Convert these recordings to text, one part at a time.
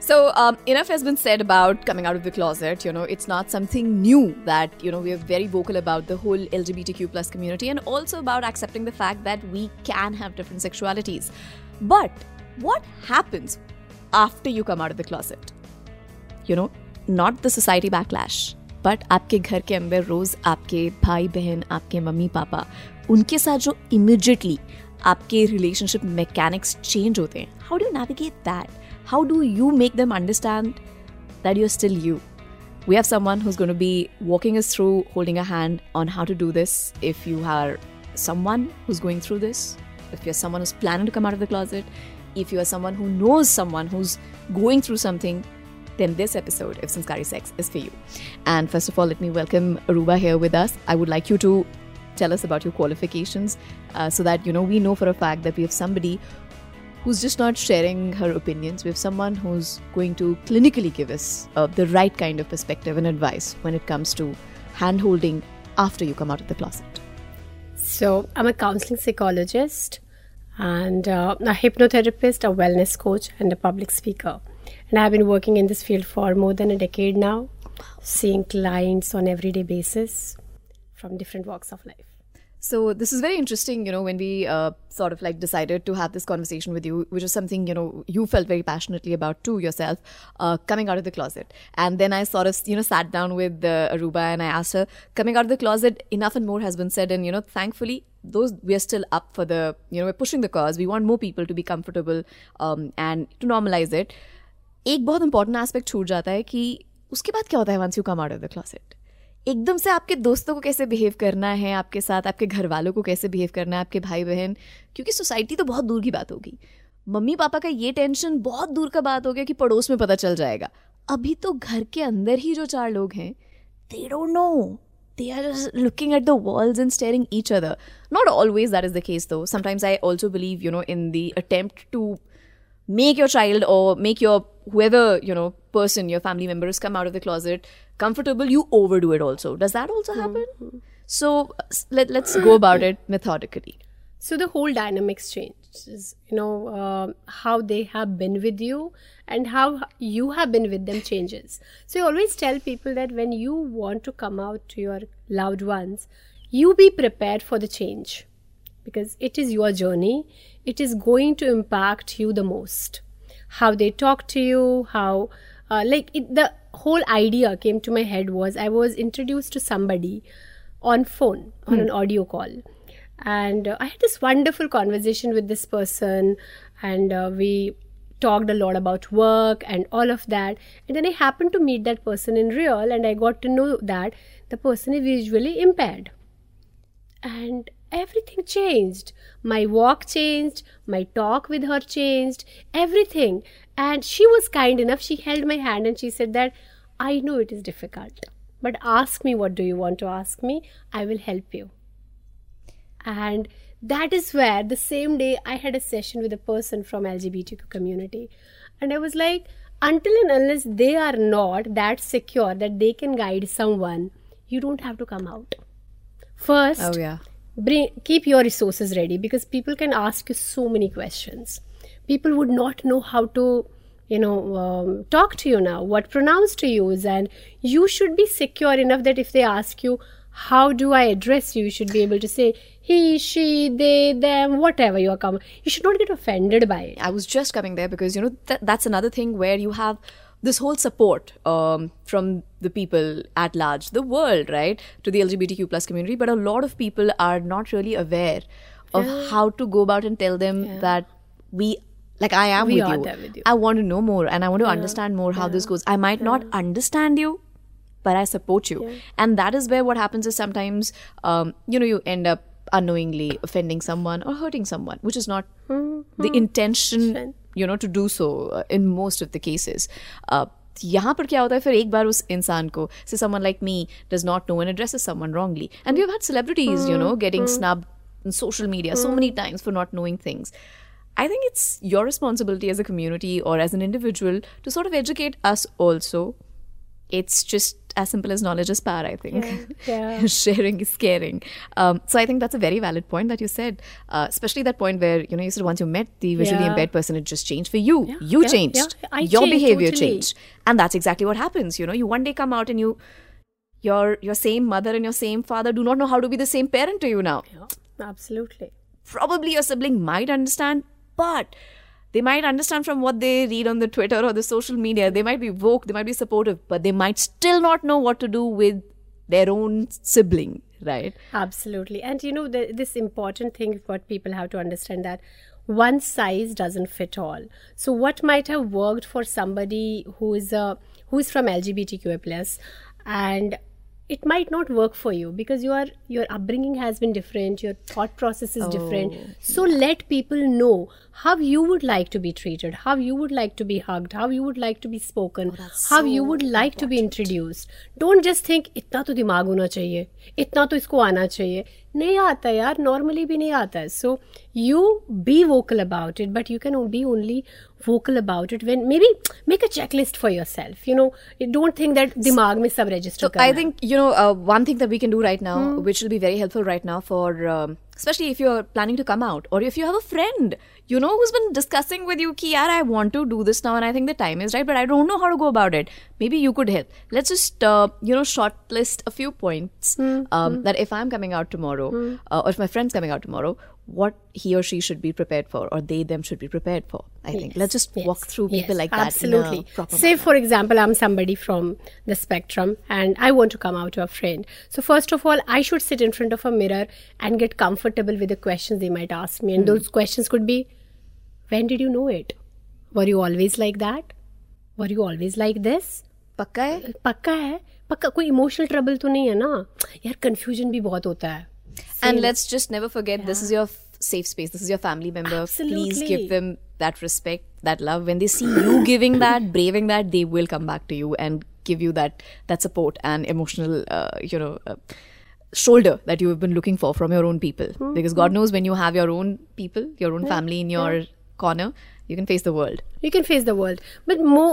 So, um, enough has been said about coming out of the closet. You know, it's not something new that, you know, we're very vocal about the whole LGBTQ plus community and also about accepting the fact that we can have different sexualities. But what happens after you come out of the closet? You know, not the society backlash. But आपके घर के अंदर रोज आपके भाई बहन आपके mummy papa उनके साथ जो इमिजिएटली आपके रिलेशनशिप मैकेनिक्स चेंज होते हैं how do navigate that How do you make them understand that you're still you? We have someone who's going to be walking us through, holding a hand on how to do this. If you are someone who's going through this, if you're someone who's planning to come out of the closet, if you are someone who knows someone who's going through something, then this episode of Sanskari Sex is for you. And first of all, let me welcome Arouba here with us. I would like you to tell us about your qualifications uh, so that you know we know for a fact that we have somebody who's just not sharing her opinions. We have someone who's going to clinically give us uh, the right kind of perspective and advice when it comes to hand holding after you come out of the closet. So, I'm a counseling psychologist and uh, a hypnotherapist, a wellness coach, and a public speaker. And I've been working in this field for more than a decade now, seeing clients on everyday basis from different walks of life. So this is very interesting, you know, when we uh, sort of like decided to have this conversation with you, which is something you know you felt very passionately about too yourself, uh, coming out of the closet. And then I sort of you know sat down with uh, Arouba and I asked her, coming out of the closet, enough and more has been said, and you know, thankfully those we're still up for the you know we're pushing the cause. We want more people to be comfortable um, and to normalize it. एक बहुत important aspect छूट जाता है कि उसके बाद क्या होता है once you come out of the closet एकदम से आपके दोस्तों को कैसे बिहेव करना है, आपके साथ, आपके घर वालों को कैसे बिहेव करना है, आपके भाई बहन क्योंकि सोसाइटी तो बहुत दूर की बात होगी। मम्मी, पापा का ये टेंशन बहुत दूर का बात हो गया कि पड़ोस में पता चल जाएगा। अभी तो घर के अंदर ही जो चार लोग हैं they don't know they are looking at the world in staring each other not always that is the case though sometimes I also believe you know in the attempt to make your child or make your whoever you know person your family members come out of the closet comfortable, you overdo it also. Does that also hmm. happen? Mm-hmm. So let, let's go about it methodically. So the whole dynamics changes. You know, uh, how they have been with you and how you have been with them changes. So I always tell people that when you want to come out to your loved ones, you be prepared for the change because it is your journey. It is going to impact you the most. How they talk to you, how uh, like it, the whole idea came to my head was I was introduced to somebody on phone on hmm. an audio call. And uh, I had this wonderful conversation with this person and uh, we talked a lot about work and all of that. And then I happened to meet that person in real and I got to know that the person is visually impaired. And everything changed. My walk changed, my talk with her changed, everything. And she was kind enough. She held my hand and she said that I know it is difficult, but ask me what do you want to ask me? I will help you. And that is where the same day I had a session with a person from LGBTQ community. And I was like, until and unless they are not that secure that they can guide someone, you don't have to come out. First, oh, yeah bring keep your resources ready because people can ask you so many questions. People would not know how to you know um, talk to you now what pronouns to use and you should be secure enough that if they ask you how do i address you? you should be able to say he she they them whatever you are coming. You should not get offended by it. I was just coming there because you know th- that's another thing where you have this whole support um, from the people at large, the world, right, to the LGBTQ plus community. But a lot of people are not really aware of yeah. how to go about and tell them yeah. that we like I am with, you. with, you. I want to know more and I want to yeah. understand more how this goes. I might not understand you, but I support you. And that is where what happens is sometimes, um, you know, you end up unknowingly offending someone or hurting someone, which is not mm-hmm. the intention you know to do so in most of the cases यहाँ पर क्या होता है फिर एक बार उस इंसान को से someone like me does not no and addresses someone wrongly and we have had celebrities you know getting snub in social media so many times for not knowing things. I think it's your responsibility as a community or as an individual to sort of educate us also it's just as simple as knowledge is power, I think. Yeah. Sharing is caring. Um, so I think that's a very valid point that you said, uh, especially that point where, you know, you said once you met the visually Yeah. impaired person, it just changed for you. Yeah, You yeah, changed. yeah. I Your changed, behavior totally. changed. And that's exactly what happens. You know, you one day come out and you, your your same mother and your same father do not know how to be the same parent to you now Yeah, absolutely. probably your sibling might understand, but they might understand from what they read on the Twitter or the social media. They might be woke, they might be supportive, but they might still not know what to do with their own sibling, right? Absolutely. And you know, the, this important thing what people have to understand that one size doesn't fit all. So what might have worked for somebody who is a who is from LGBTQI plus and it might not work for you because your your upbringing has been different your thought process is different oh, so let people know how you would like to be treated how you would like to be hugged how you would like to be spoken how you would like to be introduced don't just think इतना तो दिमाग होना चाहिए इतना तो इसको आना चाहिए नहीं आता यार नॉर्मली भी नहीं आता है so you be vocal about it but you can be only vocal about it when maybe make a checklist for yourself you know you don't think that दिमाग में सब register So करना I है. think you know uh, one thing that we can do right now, which will be very helpful right now for, especially if you're planning to come out or if you have a friend, you know, who's been discussing with you, ki, I want to do this now and I think the time is right, but I don't know how to go about it. Maybe you could help. Let's just uh, you know shortlist a few points um, that if I'm coming out tomorrow uh, or if my friend's coming out tomorrow, what he or she should be prepared for or they them should be prepared for. I think let's just Yes, walk through people yes, like that. in a Absolutely. proper Say, for example, I'm somebody from the spectrum and I want to come out to a friend. So, first of all, I should sit in front of a mirror and get comfortable with the questions they might ask me. And Hmm. those questions could be When did you know it? Were you always like that? Were you always like this? पक्का है पक्का है पक्का कोई emotional trouble तो नहीं है ना यार कंफ्यूजन भी बहुत होता है And let's just never forget this is your f- safe space. This is your family member. Please Absolutely. give them that respect, that love. When they see you giving that, braving that, they will come back to you and give you that that support and emotional, uh, you know, uh, shoulder that you have been looking for from your own people. Because God knows when you have your own people, your own family in your corner, you can face the world. You can face the world but मो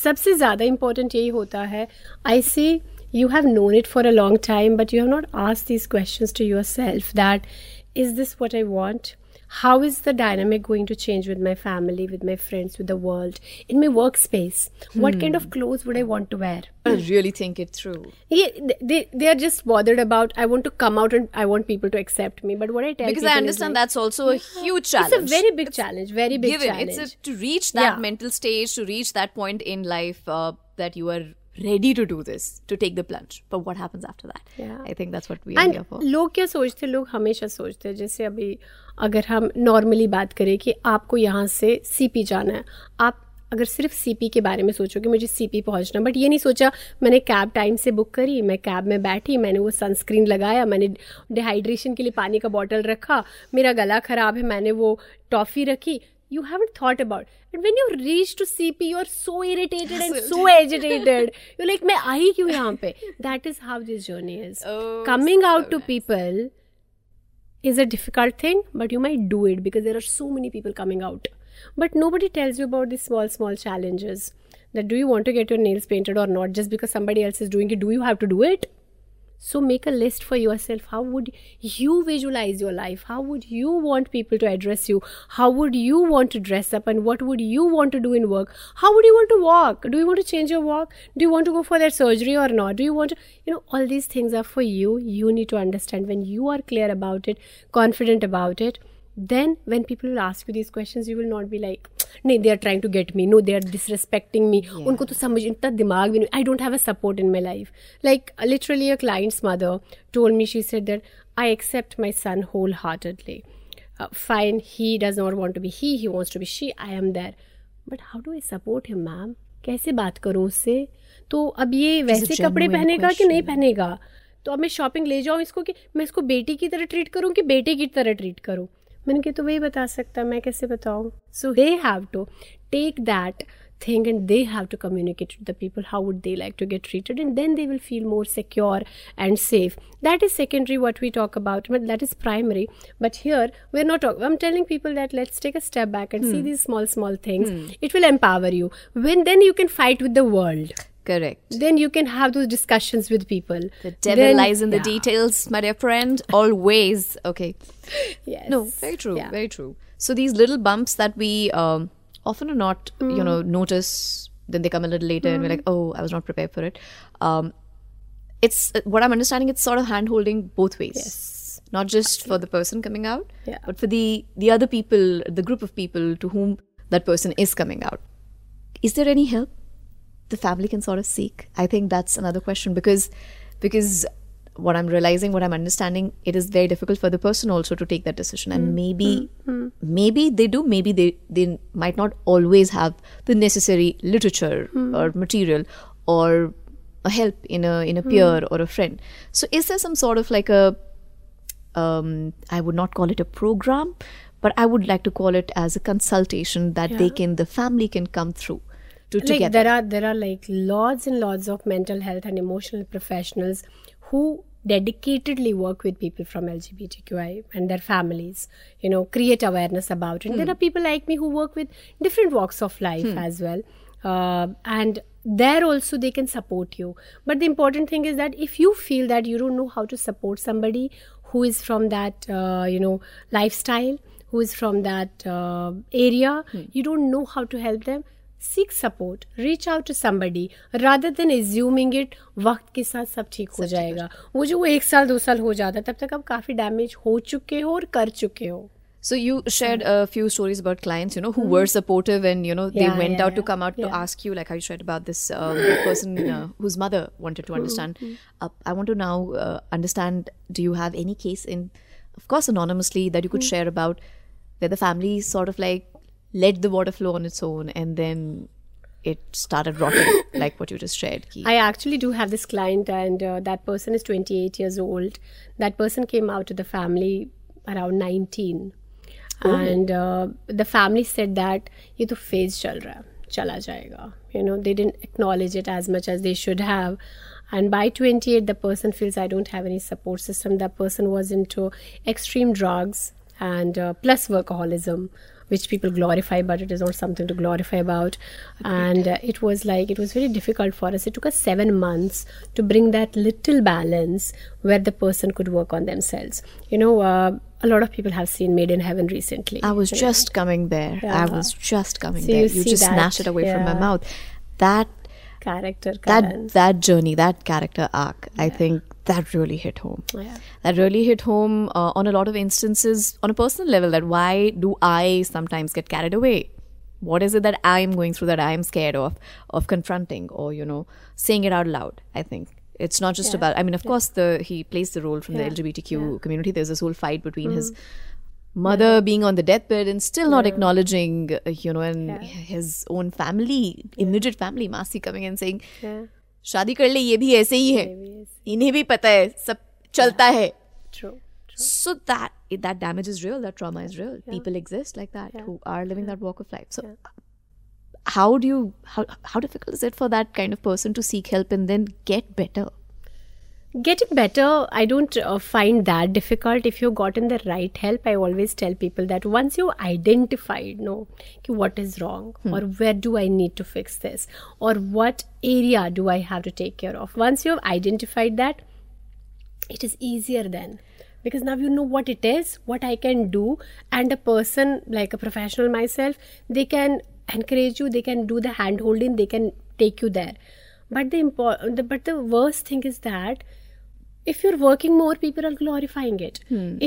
सबसे ज़्यादा important यही होता है आई सी you have known it for a long time, but you have not asked these questions to yourself that is this what I want? How is the dynamic going to change with my family, with my friends, with the world, in my workspace? Hmm. What kind of hmm. clothes would I want to wear? I really think it through. Yeah, they they are just bothered about. I want to come out and I want people to accept me. But what I tell because I understand like, that's also a huge challenge. It's a very big it's challenge. Very big given. challenge. It's a, to reach that yeah. mental stage, to reach that point in life uh, that you are ready to do this, to take the plunge. But what happens after that? Yeah. I think that's what we are and here for. लोग क्या सोचते हैं लोग हमेशा सोचते हैं जैसे अभी अगर हम नॉर्मली बात करें कि आपको यहाँ से सीपी जाना है आप अगर सिर्फ़ सीपी के बारे में सोचो कि मुझे सीपी पहुँचना बट ये नहीं सोचा मैंने कैब टाइम से बुक करी मैं कैब में बैठी मैंने वो सनस्क्रीन लगाया मैंने डिहाइड्रेशन के लिए पानी का बॉटल रखा मेरा गला खराब है मैंने वो टॉफ़ी रखी you haven't thought about and when you reach to cp you're so irritated and so agitated you're like मैं आई क्यों यहाँ पे that is how this journey is Oh, coming so out to people is a difficult thing but you might do it because there are so many people coming out but nobody tells you about these small small challenges that do you want to get your nails painted or not just because somebody else is doing it do you have to do it So make a list for yourself. How would you visualize your life? How would you want people to address you? How would you want to dress up? And what would you want to do in work? How would you want to walk? Do you want to change your walk? Do you want to go for that surgery or not? Do you want to you know all these things are for you. You need to understand when you are clear about it confident about it then when people will ask you these questions you will not be like नहीं they are trying to get me no they are disrespecting me उनको तो समझ इतना दिमाग भी नहीं। I don't have a support in my life like literally a clients mother told me she said that I accept my son wholeheartedly fine he does not want to be he he wants to be she I am there but how do I support him ma'am कैसे बात करूँ उससे? तो अब ये वैसे कपड़े पहनेगा कि नहीं पहनेगा? तो अब मैं शॉपिंग ले जाऊँ इसको कि मैं इसको बेटी की तरह ट्रीट करूँ कि बेटे की तरह ट्रीट करूँ? मैंने कहा तो वही बता सकता मैं कैसे बताऊँ so they have to take that thing and they have to communicate to the people how would they like to get treated and then they will feel more secure and safe that is secondary what we talk about but that is primary but here we're not talking i'm telling people that let's take a step back and see these small small things it will empower you when then you can fight with the world Correct. then you can have those discussions with people The devil Then- lies in the Yeah. details, my dear friend. Always. Okay. yes No, very true. Yeah. Very true. So these little bumps that we um, often are not, you know, Mm. notice, then they come a little later, and we're like, oh, I was not prepared for it. Um, it's what I'm understanding. It's sort of hand holding both ways. Yes. Not just for the person coming out, Yeah. but for the the other people, the group of people to whom that person is coming out. Is there any help the family can sort of seek? I think that's another question because because what I'm realizing, what I'm understanding, it is very difficult for the person also to take that decision. And mm, maybe mm, mm. maybe they do, maybe they they might not always have the necessary literature or material or a help in a in a peer or a friend. So is there some sort of like a um, I would not call it a program, but I would like to call it as a consultation that they can, the family can come through to like together. there are there are like lots and lots of mental health and emotional professionals who dedicatedly work with people from lgbtqi and their families you know create awareness about it. And there are people like me who work with different walks of life as well. Uh, and there also they can support you. But the important thing is that if you feel that you don't know how to support somebody who is from that uh, you know lifestyle who is from that uh, area you don't know how to help them seek support reach out to somebody rather than assuming it वक्त के साथ सब ठीक हो जाएगा वो जो वो एक साल दो साल हो जाता है तब तक आप काफी डैमेज हो चुके हो और कर चुके हो So you shared a few stories about clients, you know, who were supportive and you know they Yeah, went yeah, out to yeah. come out to Yeah. ask you, like how you shared about this um, person uh, whose mother wanted to understand. Uh, I want to now uh, understand: Do you have any case in, of course, anonymously that you could share about where the family sort of like let the water flow on its own and then it started rotting like what you just shared i actually do have this client and uh, that person is 28 years old. That person came out to the family around 19 oh. and uh, the family said that ye to phase chal raha chala jayega. You know they didn't acknowledge it as much as they should have. And by 28 the person feels i don't have any support system. That person was into extreme drugs and uh, plus workaholism which people glorify but it is not something to glorify about. And uh, it was like it was very difficult for us. It took us 7 months to bring that little balance where the person could work on themselves. You know uh, a lot of people have seen made in heaven recently. I was just coming there. I was just coming So there. you You, just that, snatched it away from my mouth. That character that Karan. that journey, that character arc, I think that really hit home. Yeah. That really hit home uh, on a lot of instances on a personal level. That why do I sometimes get carried away? What is it that I'm going through that I'm scared of of confronting or you know saying it out loud? I think it's not just about. I mean, of course, the he plays the role from the Yeah. LGBTQ community. There's this whole fight between his mother being on the deathbed and still not acknowledging, uh, you know, and his own family, immediate family, Masi coming and saying, Yeah. शादी कर ले ये भी ऐसे ही है इन्हें भी पता है सब चलता है so that that damage is real that trauma is real yeah. people exist like that yeah. who are living yeah. that walk of life so how do you how, how difficult is it for that kind of person to seek help and then get better Getting better, I don't uh, find that difficult if you've gotten the right help. I always tell people that once you identified, no, कि what is wrong or where do I need to fix this or what area do I have to take care of. Once you have identified that, it is easier then because now you know what it is what i can do and a person like a professional myself they can encourage you they can do the hand holding they can take you there but the important the, but the worst thing is that if you're working more people are glorifying it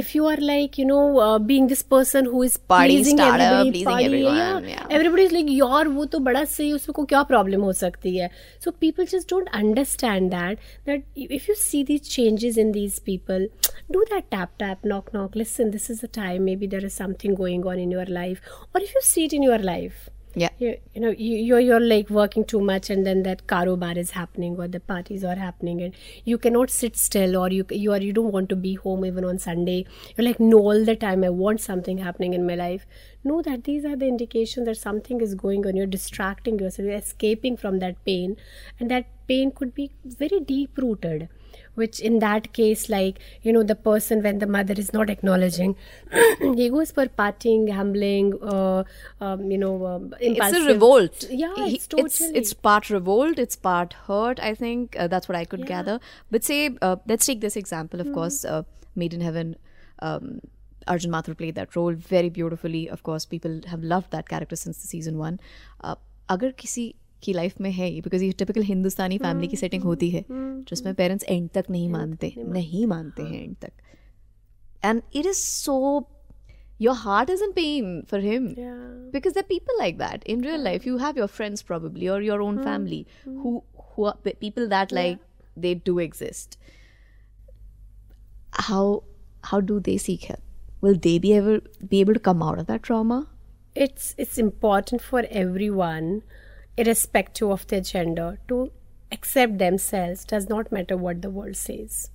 if you are like you know uh, being this person who is Party pleasing starter, everybody pleasing party, everyone, yeah, yeah. everybody is like यार वो तो बड़ा सही उसको क्या problem हो सकती है so people just don't understand that that if you see these changes in these people do that tap tap knock knock listen this is the time maybe there is something going on in your life or if you see it in your life yeah. You, you know you, you're you're like working too much and then that karobar is happening or the parties are happening and you cannot sit still or you you are you don't want to be home even on sunday. You're like no all the time i want something happening in my life. Know that these are the indications that something is going on. You're distracting yourself. You're escaping from that pain. And that pain could be very deep rooted which in that case like you know the person when the mother is not acknowledging he goes for partying gambling uh, um, you know um, it's a revolt yeah He- it's totally it's, it's part revolt it's part hurt i think uh, that's what i could gather but say uh, let's take this example of Hmm. course uh, made in heaven um, arjun mathur played that role very beautifully of course people have loved that character since the season one uh, अगर किसी की life में है because ये typical Hindustani family की setting होती है जिसमें पेरेंट्स एंड तक नहीं मानते नहीं मानते हैं एंड तक and it is so your heart is in pain for him yeah because there are people like that in real life you have your friends probably or your own family who who are pe- people that like they do exist how how do they seek help will they be ever be able to come out of that trauma it's it's important for everyone irrespective of their gender to accept themselves does not matter what the world says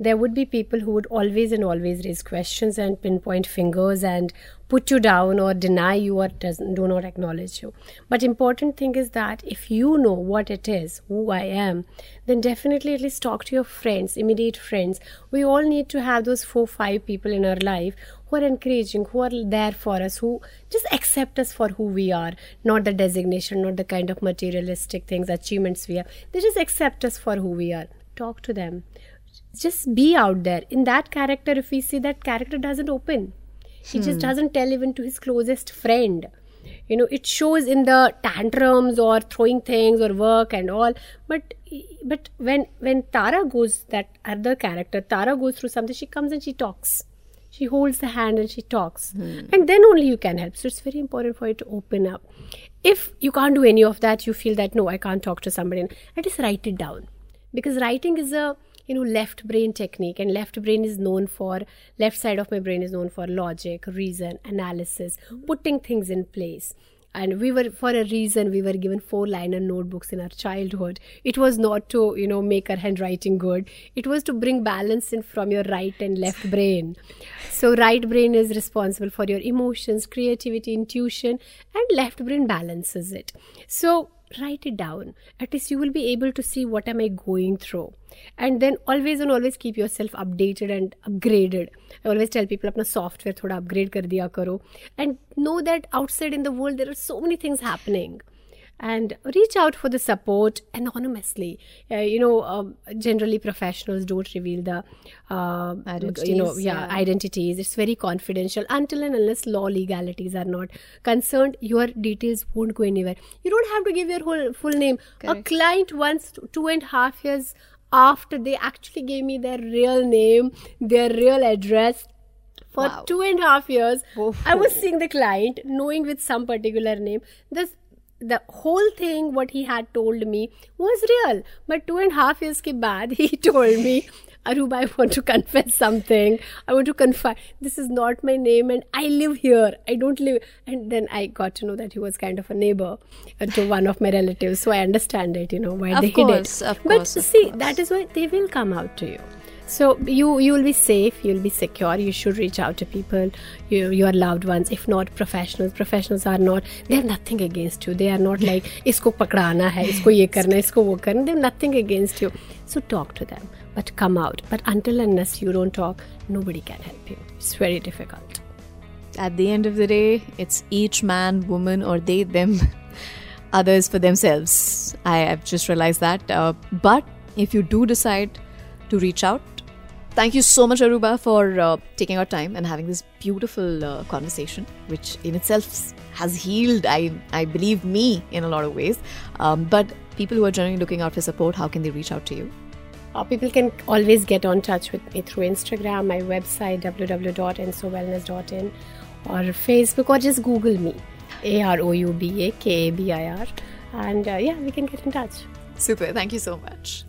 there would be people who would always and always raise questions and pinpoint fingers and put you down or deny you or doesn't, do not acknowledge you. But important thing is that if you know what it is, who I am, then definitely at least talk to your friends, immediate friends. We all need to have those four, five people in our life who are encouraging, who are there for us, who just accept us for who we are, not the designation, not the kind of materialistic things, achievements we have. They just accept us for who we are. Talk to them just be out there. In that character if we see that character doesn't open he just hmm. doesn't tell even to his closest friend. You know it shows in the tantrums or throwing things or work and all. But but when when tara goes that other character tara goes through something she comes and she talks. She holds the hand and she talks. Hmm. And then only you can help. So it's very important for you to open up. If you can't do any of that you feel that no i can't talk to somebody. I just write it down. Because writing is a you know left brain technique. And left brain is known for left side of my brain is known for logic reason analysis putting things in place. And we were for a reason we were given four liner notebooks in our childhood. It was not to you know make our handwriting good. It was to bring balance in from your right and left brain. So right brain is responsible for your emotions creativity intuition and left brain balances it. So write it down. At least you will be able to see what am i going through. And then always and always keep yourself updated and upgraded. I always tell people apna software thoda upgrade kar diya karo and know that outside in the world there are so many things happening and reach out for the support anonymously uh, you know um, generally professionals don't reveal the uh, you know Identities, yeah, yeah. identities it's very confidential until and unless law legalities are not concerned your details won't go anywhere you don't have to give your whole full name a client once two and a half years after they actually gave me their real name their real address for Wow. two and a half years Oh. i was seeing the client knowing with some particular name this the whole thing what he had told me was real but two and a half years ke baad he told me Arouba, I want to confess something. I want to confide. This is not my name, and I live here. I don't live. And then I got to know that he was kind of a neighbor to one of my relatives. So I understand it, you know, why Of they hid course, it. of but course, of see, course. that is why they will come out to you so you you will be safe you'll be secure you should reach out to people you, your loved ones if not professionals. Professionals are not they have nothing against you. They are not like isko pakrana hai isko ye karna isko wo karna they have nothing against you. So talk to them but come out. But until unless you don't talk nobody can help you. It's very difficult. At the end of the day it's each man woman or they them others for themselves. I have just realized that uh, but if you do decide to reach out thank you so much Arouba for uh, taking our time and having this beautiful uh, conversation which in itself has healed i i believe me in a lot of ways. Um, but people who are generally looking out for support how can they reach out to you? Uh, people can always get on touch with me through Instagram, my website www.ensowellness.in, or Facebook, or just Google me, A R O U B A K A B I R, and uh, yeah, we can get in touch. super. Thank you so much